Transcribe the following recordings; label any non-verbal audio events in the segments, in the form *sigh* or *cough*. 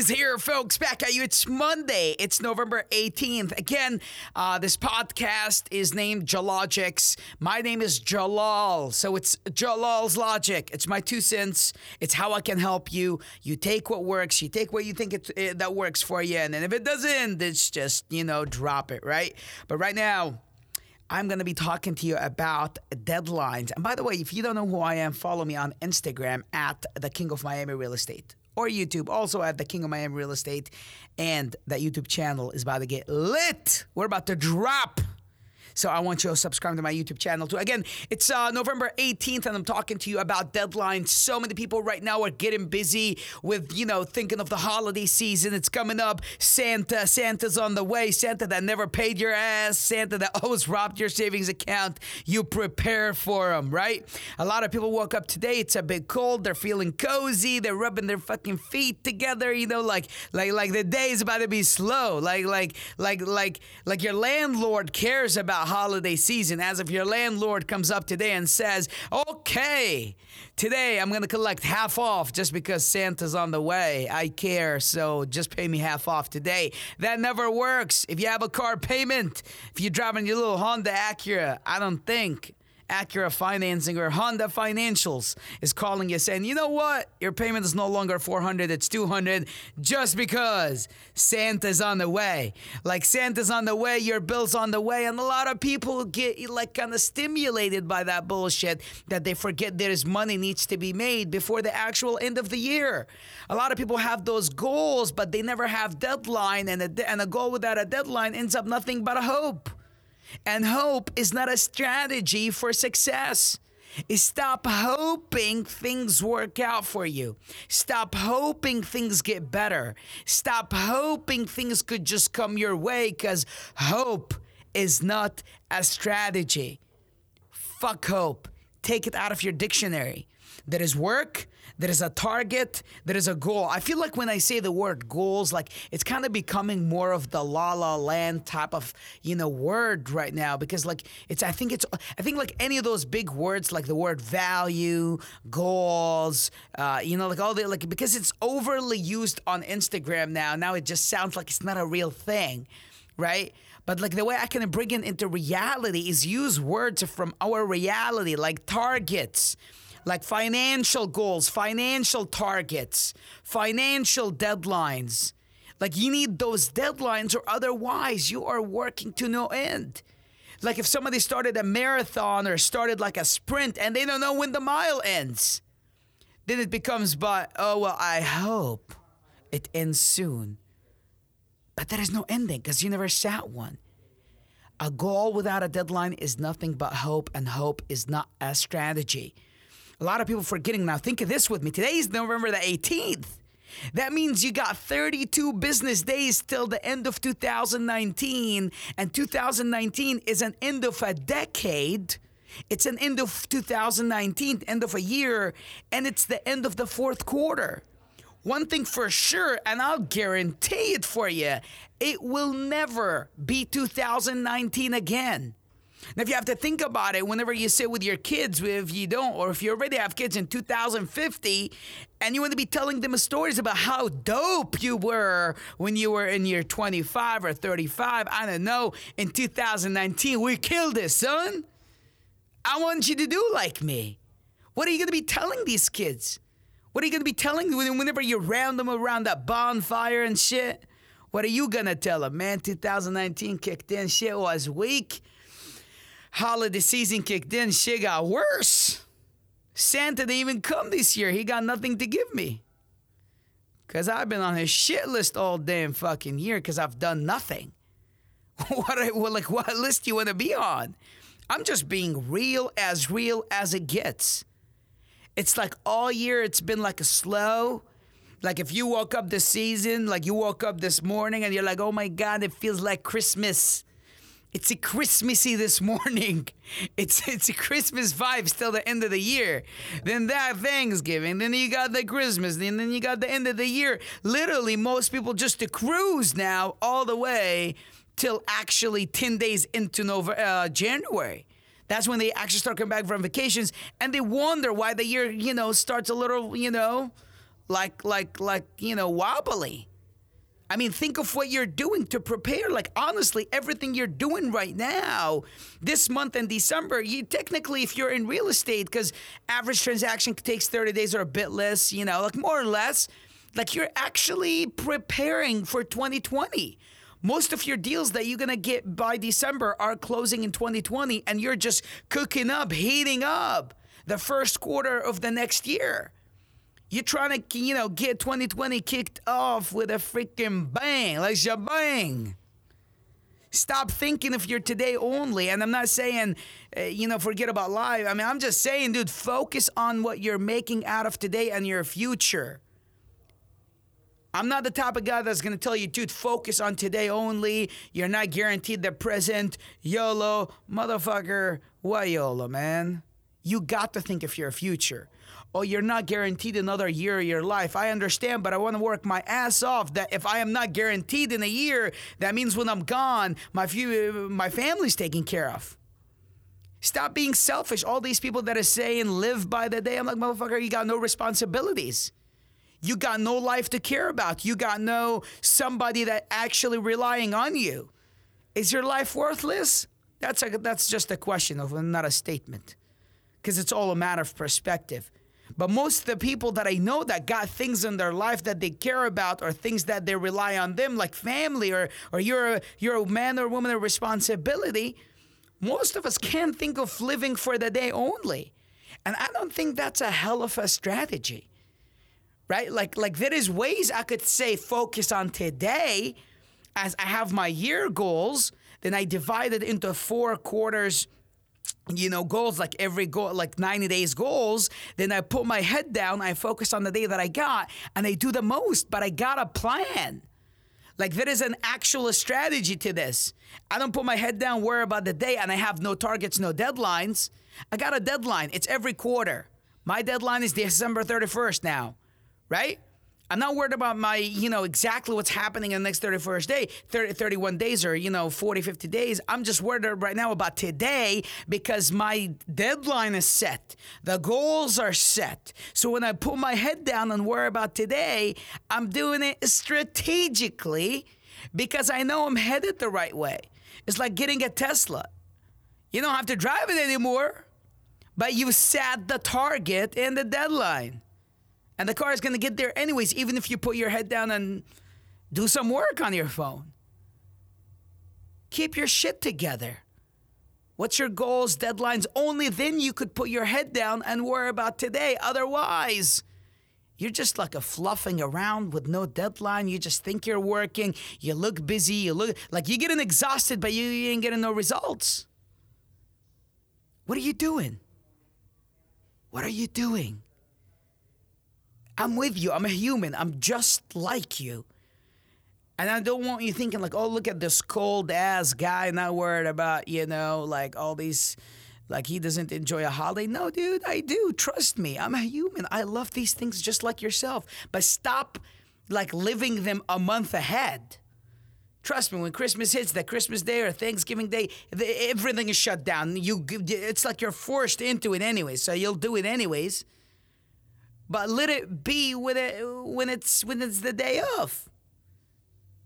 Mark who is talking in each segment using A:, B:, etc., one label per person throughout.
A: is here, folks. Back at you. It's Monday. It's November 18th. Again, uh, this podcast is named Jalogics. My name is Jalal. So it's Jalal's Logic. It's my two cents. It's how I can help you. You take what works, you take what you think it, it, that works for you. And then if it doesn't, it's just, you know, drop it, right? But right now, I'm going to be talking to you about deadlines. And by the way, if you don't know who I am, follow me on Instagram at the King of Miami Real Estate or YouTube, also at the King of Miami Real Estate. And that YouTube channel is about to get lit. We're about to drop so I want you to subscribe to my YouTube channel too. Again, it's uh, November 18th, and I'm talking to you about deadlines. So many people right now are getting busy with, you know, thinking of the holiday season. It's coming up. Santa, Santa's on the way. Santa that never paid your ass. Santa that always robbed your savings account. You prepare for him, right? A lot of people woke up today. It's a bit cold. They're feeling cozy. They're rubbing their fucking feet together. You know, like like like the day is about to be slow. Like like like like like your landlord cares about holiday season as if your landlord comes up today and says, okay, today I'm going to collect half off just because Santa's on the way. I care, so just pay me half off today. That never works. If you have a car payment, if you're driving your little Honda Acura, I don't think Acura Financing or Honda Financials is calling you saying, you know what? Your payment is no longer 400, it's 200 just because Santa's on the way. Like Santa's on the way, your bill's on the way. And a lot of people get like kind of stimulated by that bullshit that they forget there's money needs to be made before the actual end of the year. A lot of people have those goals, but they never have deadline. And a, and a goal without a deadline ends up nothing but a hope. And hope is not a strategy for success. Stop hoping things work out for you. Stop hoping things get better. Stop hoping things could just come your way because hope is not a strategy. Fuck hope. Take it out of your dictionary. There is work, there is a target, there is a goal. I feel like when I say the word goals, like it's kind of becoming more of the la la land type of, you know, word right now because like it's I think it's I think like any of those big words like the word value, goals, uh, you know, like all the like because it's overly used on Instagram now. Now it just sounds like it's not a real thing, right? But like the way I can bring it into reality is use words from our reality, like targets like financial goals, financial targets, financial deadlines. Like you need those deadlines, or otherwise you are working to no end. Like if somebody started a marathon or started like a sprint and they don't know when the mile ends, then it becomes, but oh, well, I hope it ends soon. But there is no ending because you never sat one. A goal without a deadline is nothing but hope, and hope is not a strategy. A lot of people forgetting now. Think of this with me. Today is November the 18th. That means you got 32 business days till the end of 2019, and 2019 is an end of a decade. It's an end of 2019, end of a year, and it's the end of the fourth quarter. One thing for sure, and I'll guarantee it for you, it will never be 2019 again. Now, if you have to think about it, whenever you sit with your kids, if you don't, or if you already have kids in 2050, and you want to be telling them stories about how dope you were when you were in your 25 or 35, I don't know, in 2019, we killed it, son. I want you to do like me. What are you going to be telling these kids? What are you going to be telling them whenever you round them around that bonfire and shit? What are you going to tell them? Man, 2019 kicked in, shit was weak holiday season kicked in, shit got worse. Santa didn't even come this year. He got nothing to give me. Cause I've been on his shit list all damn fucking year because I've done nothing. *laughs* what, what like what list do you want to be on? I'm just being real as real as it gets. It's like all year it's been like a slow. Like if you woke up this season, like you woke up this morning and you're like, oh my God, it feels like Christmas. It's a Christmassy this morning. *laughs* It's it's a Christmas vibes till the end of the year. Then that Thanksgiving. Then you got the Christmas. And then you got the end of the year. Literally, most people just cruise now all the way till actually ten days into November, uh, January. That's when they actually start coming back from vacations, and they wonder why the year, you know, starts a little, you know, like like like you know wobbly. I mean, think of what you're doing to prepare. Like, honestly, everything you're doing right now, this month and December, you technically, if you're in real estate, because average transaction takes 30 days or a bit less, you know, like more or less, like you're actually preparing for 2020. Most of your deals that you're going to get by December are closing in 2020, and you're just cooking up, heating up the first quarter of the next year. You're trying to, you know, get 2020 kicked off with a freaking bang, like a bang. Stop thinking of your today only. And I'm not saying, uh, you know, forget about life. I mean, I'm just saying, dude, focus on what you're making out of today and your future. I'm not the type of guy that's going to tell you, dude, focus on today only. You're not guaranteed the present. YOLO. Motherfucker, why YOLO, man? You got to think of your future oh, you're not guaranteed another year of your life. I understand, but I want to work my ass off. That if I am not guaranteed in a year, that means when I'm gone, my few, my family's taken care of. Stop being selfish. All these people that are saying live by the day, I'm like, motherfucker, you got no responsibilities. You got no life to care about. You got no somebody that actually relying on you. Is your life worthless? That's a, that's just a question of not a statement, because it's all a matter of perspective. But most of the people that I know that got things in their life that they care about or things that they rely on them, like family or or you're a, you're a man or woman of responsibility, most of us can't think of living for the day only. And I don't think that's a hell of a strategy. Right? Like like there is ways I could say focus on today as I have my year goals, then I divide it into four quarters you know goals like every goal like 90 days goals then i put my head down i focus on the day that i got and i do the most but i got a plan. Like there is an actual strategy to this. I don't put my head down worry about the day and i have no targets no deadlines. I got a deadline. It's every quarter. My deadline is december 31st now right I'm not worried about my, you know, exactly what's happening in the next 31st day, 30, 31 days or, you know, 40, 50 days. I'm just worried right now about today because my deadline is set. The goals are set. So when I put my head down and worry about today, I'm doing it strategically because I know I'm headed the right way. It's like getting a Tesla. You don't have to drive it anymore, but you set the target and the deadline. And the car is going to get there anyways, even if you put your head down and do some work on your phone. Keep your shit together. What's your goals, deadlines? Only then you could put your head down and worry about today. Otherwise, you're just like a fluffing around with no deadline. You just think you're working. You look busy. You look like you're getting exhausted, but you, you ain't getting no results. What are you doing? What are you doing? I'm with you. I'm a human. I'm just like you. And I don't want you thinking like, oh, look at this cold ass guy, not worried about, you know, like all these, like he doesn't enjoy a holiday. No, dude, I do. Trust me. I'm a human. I love these things just like yourself. But stop like living them a month ahead. Trust me, when Christmas hits, that Christmas Day or Thanksgiving Day, everything is shut down. You, it's like you're forced into it anyway, so you'll do it anyways but let it be when it when it's when it's the day of.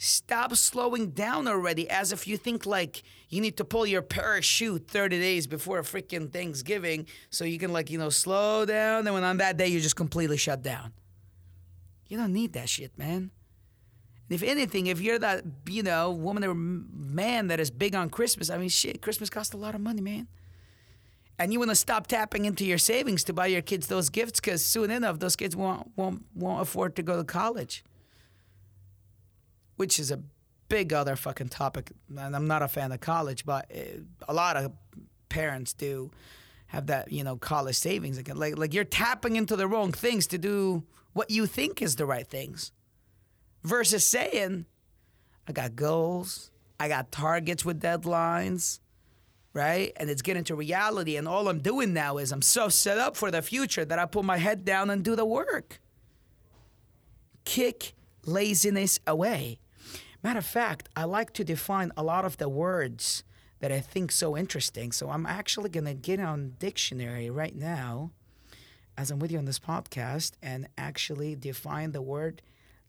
A: Stop slowing down already as if you think like you need to pull your parachute 30 days before a freaking Thanksgiving so you can like, you know, slow down and when on that day you just completely shut down. You don't need that shit, man. And if anything, if you're that, you know, woman or man that is big on Christmas, I mean, shit, Christmas costs a lot of money, man and you want to stop tapping into your savings to buy your kids those gifts because soon enough those kids won't won't won't afford to go to college. Which is a big other fucking topic and i'm not a fan of college but it, a lot of parents do have that you know college savings like like you're tapping into the wrong things to do what you think is the right things versus saying i got goals i got targets with deadlines right? And it's getting to reality. And all I'm doing now is I'm so set up for the future that I put my head down and do the work. Kick laziness away. Matter of fact, I like to define a lot of the words that I think so interesting. So I'm actually gonna get on dictionary right now, as I'm with you on this podcast and actually define the word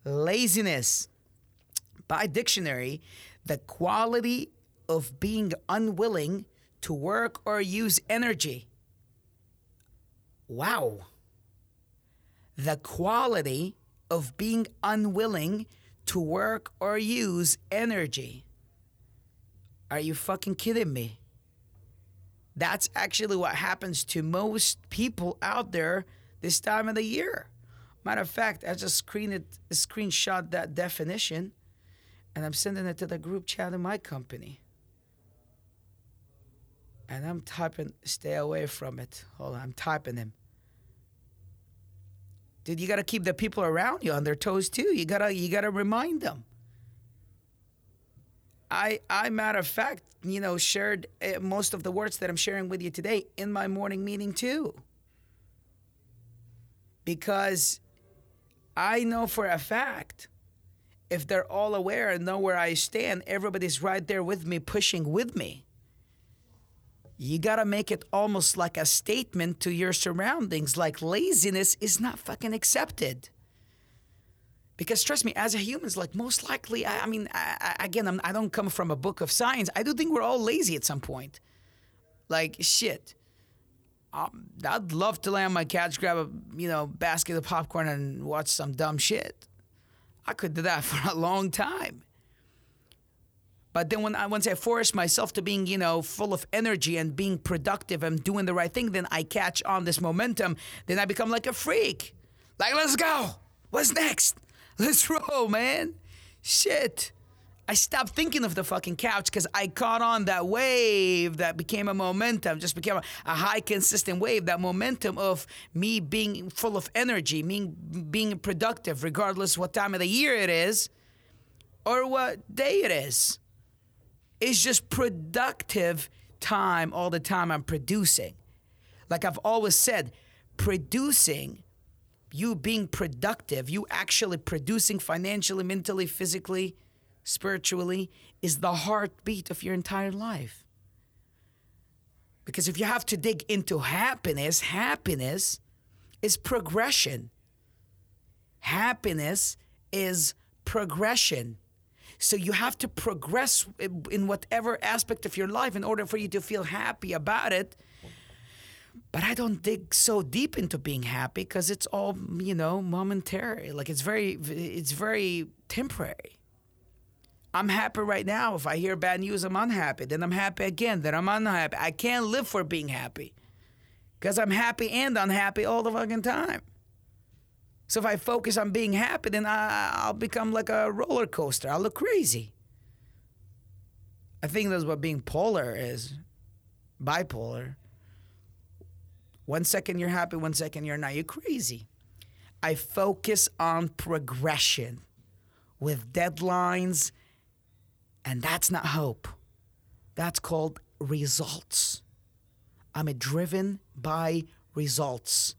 A: laziness. By dictionary, the quality of being unwilling to work or use energy. Wow. The quality of being unwilling to work or use energy. Are you fucking kidding me? That's actually what happens to most people out there this time of the year. Matter of fact, I just screened screenshot that definition and I'm sending it to the group chat in my company. And I'm typing, stay away from it. Hold on, I'm typing him. Dude, you gotta keep the people around you on their toes too. You gotta you gotta remind them. I I matter of fact, you know, shared uh, most of the words that I'm sharing with you today in my morning meeting too. Because I know for a fact if they're all aware and know where I stand, everybody's right there with me, pushing with me. You gotta make it almost like a statement to your surroundings, like laziness is not fucking accepted. Because trust me, as a human, it's like most likely, I, I mean, I, I, again, I'm, I do not come from a book of science. I do think we're all lazy at some point. Like, shit. Um, I'd love to lay on my couch, grab a you know basket of popcorn, and watch some dumb shit. I could do that *laughs* for a long time. But then when I once I force myself to being, you know, full of energy and being productive and doing the right thing, then I catch on this momentum. Then I become like a freak. Like, let's go. What's next? *laughs* Let's roll, man. Shit. I stopped thinking of the fucking couch because I caught on that wave that became a momentum, just became a, a, high, consistent wave. That momentum of me being full of energy, me being productive, regardless what time of the year it is or what day it is. It's just productive time all the time I'm producing. Like I've always said, producing, you being productive, you actually producing financially, mentally, physically spiritually is the heartbeat of your entire life. Because if you have to dig into happiness, happiness is progression. Happiness is progression. So you have to progress in whatever aspect of your life in order for you to feel happy about it. But I don't dig so deep into being happy because it's all, you know, momentary. Like it's very it's very temporary. I'm happy right now. If I hear bad news, I'm unhappy. Then I'm happy again. Then I'm unhappy. I can't live for being happy because I'm happy and unhappy all the fucking time. So if I focus on being happy, then I, will become like a roller coaster. I'll look crazy. I think that's what being polar is bipolar. One second you're happy, one second you're not. You're crazy. I focus on progression with deadlines and that's not hope. That's called results. I'm driven by results.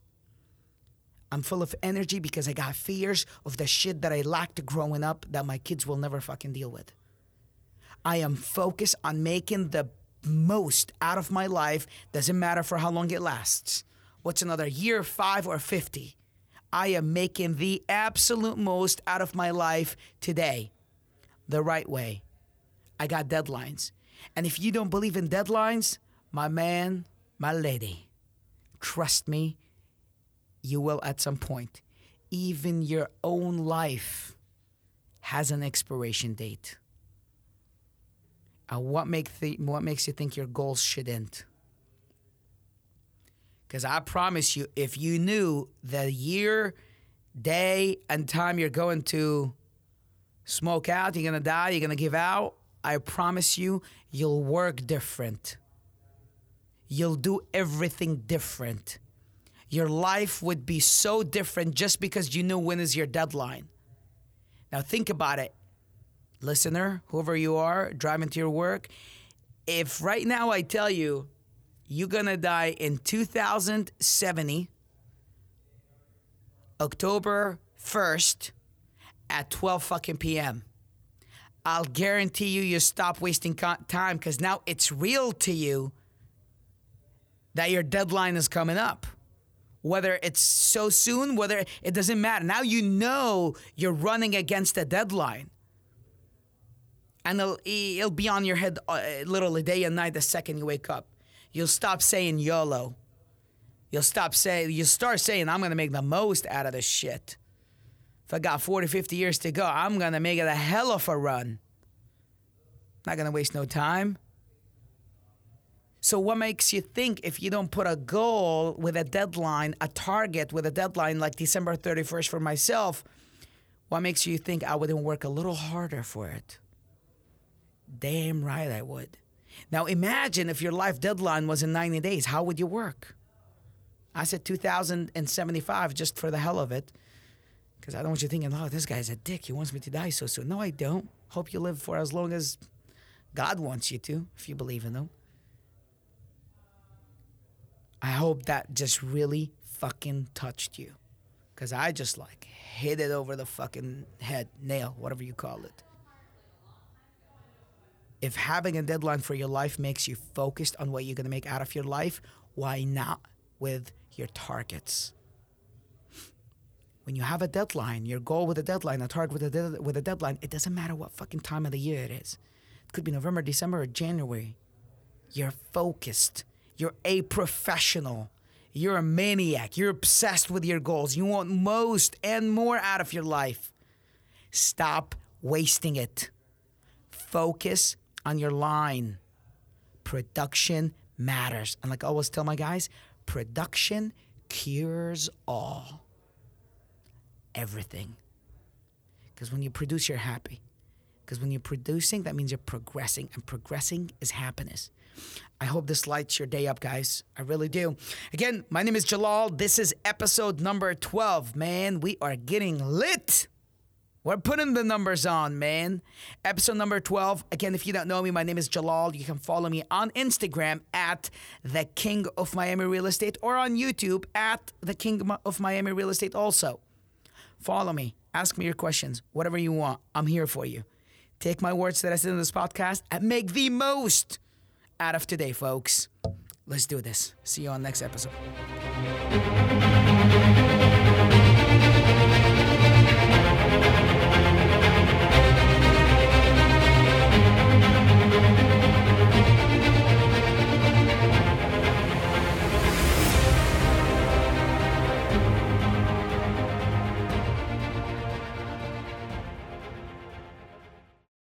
A: I'm full of energy because I got fears of the shit that I lacked growing up that my kids will never fucking deal with. I am focused on making the most out of my life. Doesn't matter for how long it lasts. What's another year, five, or 50? I am making the absolute most out of my life today, the right way. I got deadlines. And if you don't believe in deadlines, my man, my lady, trust me, you will at some point. Even your own life has an expiration date. Uh, what, make what makes you think your goals shouldn't? Because I promise you, if you knew the year, day, and time you're going to smoke out, you're going to die, you're going to give out, I promise you, you'll work different. You'll do everything different. Your life would be so different just because you knew when is your deadline. Now, think about it, listener, whoever you are, driving to your work. If right now I tell you you're gonna die in 2070, October 1st at 12 fucking p.m. I'll guarantee you you stop wasting time because now it's real to you that your deadline is coming up. Whether it's so soon, whether it doesn't matter. Now you know you're running against a deadline. And it'll, it'll be on your head uh, literally day and night the second you wake up. You'll stop saying YOLO. You'll stop saying, you'll start saying, I'm going to make the most out of this shit. If I got 40, 50 years to go, I'm going to make it a hell of a run. Not going to waste no time. So, what makes you think if you don't put a goal with a deadline, a target with a deadline like December 31st for myself, what makes you think I wouldn't work a little harder for it? Damn right I would. Now, imagine if your life deadline was in 90 days, how would you work? I said 2075 just for the hell of it. Because I don't want you thinking, oh, this guy's a dick. He wants me to die so soon. No, I don't. Hope you live for as long as God wants you to, if you believe in Him. I hope that just really fucking touched you. Because I just like hit it over the fucking head, nail, whatever you call it. If having a deadline for your life makes you focused on what you're to make out of your life, why not with your targets? When you have a deadline, your goal with a deadline, a target with a, de- with a deadline, it doesn't matter what fucking time of the year it is. It could be November, December, or January. You're focused you're a professional. You're a maniac. You're obsessed with your goals. You want most and more out of your life. Stop wasting it. Focus on your line. Production matters. And like I always tell my guys, production cures all. Everything. Because when you produce, you're happy. Because when you're producing, that means you're progressing, and progressing is happiness. I hope this lights your day up, guys. I really do. Again, my name is Jalal. This is episode number 12. Man, we are getting lit. We're putting the numbers on, man. Episode number 12. Again, if you don't know me, my name is Jalal. You can follow me on Instagram at the King of Miami Real Estate or on YouTube at the King of Miami Real Estate also. Follow me. Ask me your questions. Whatever you want. I'm here for you. Take my words that I said in this podcast and make the most out of today, folks. Let's do this. See you on next episode.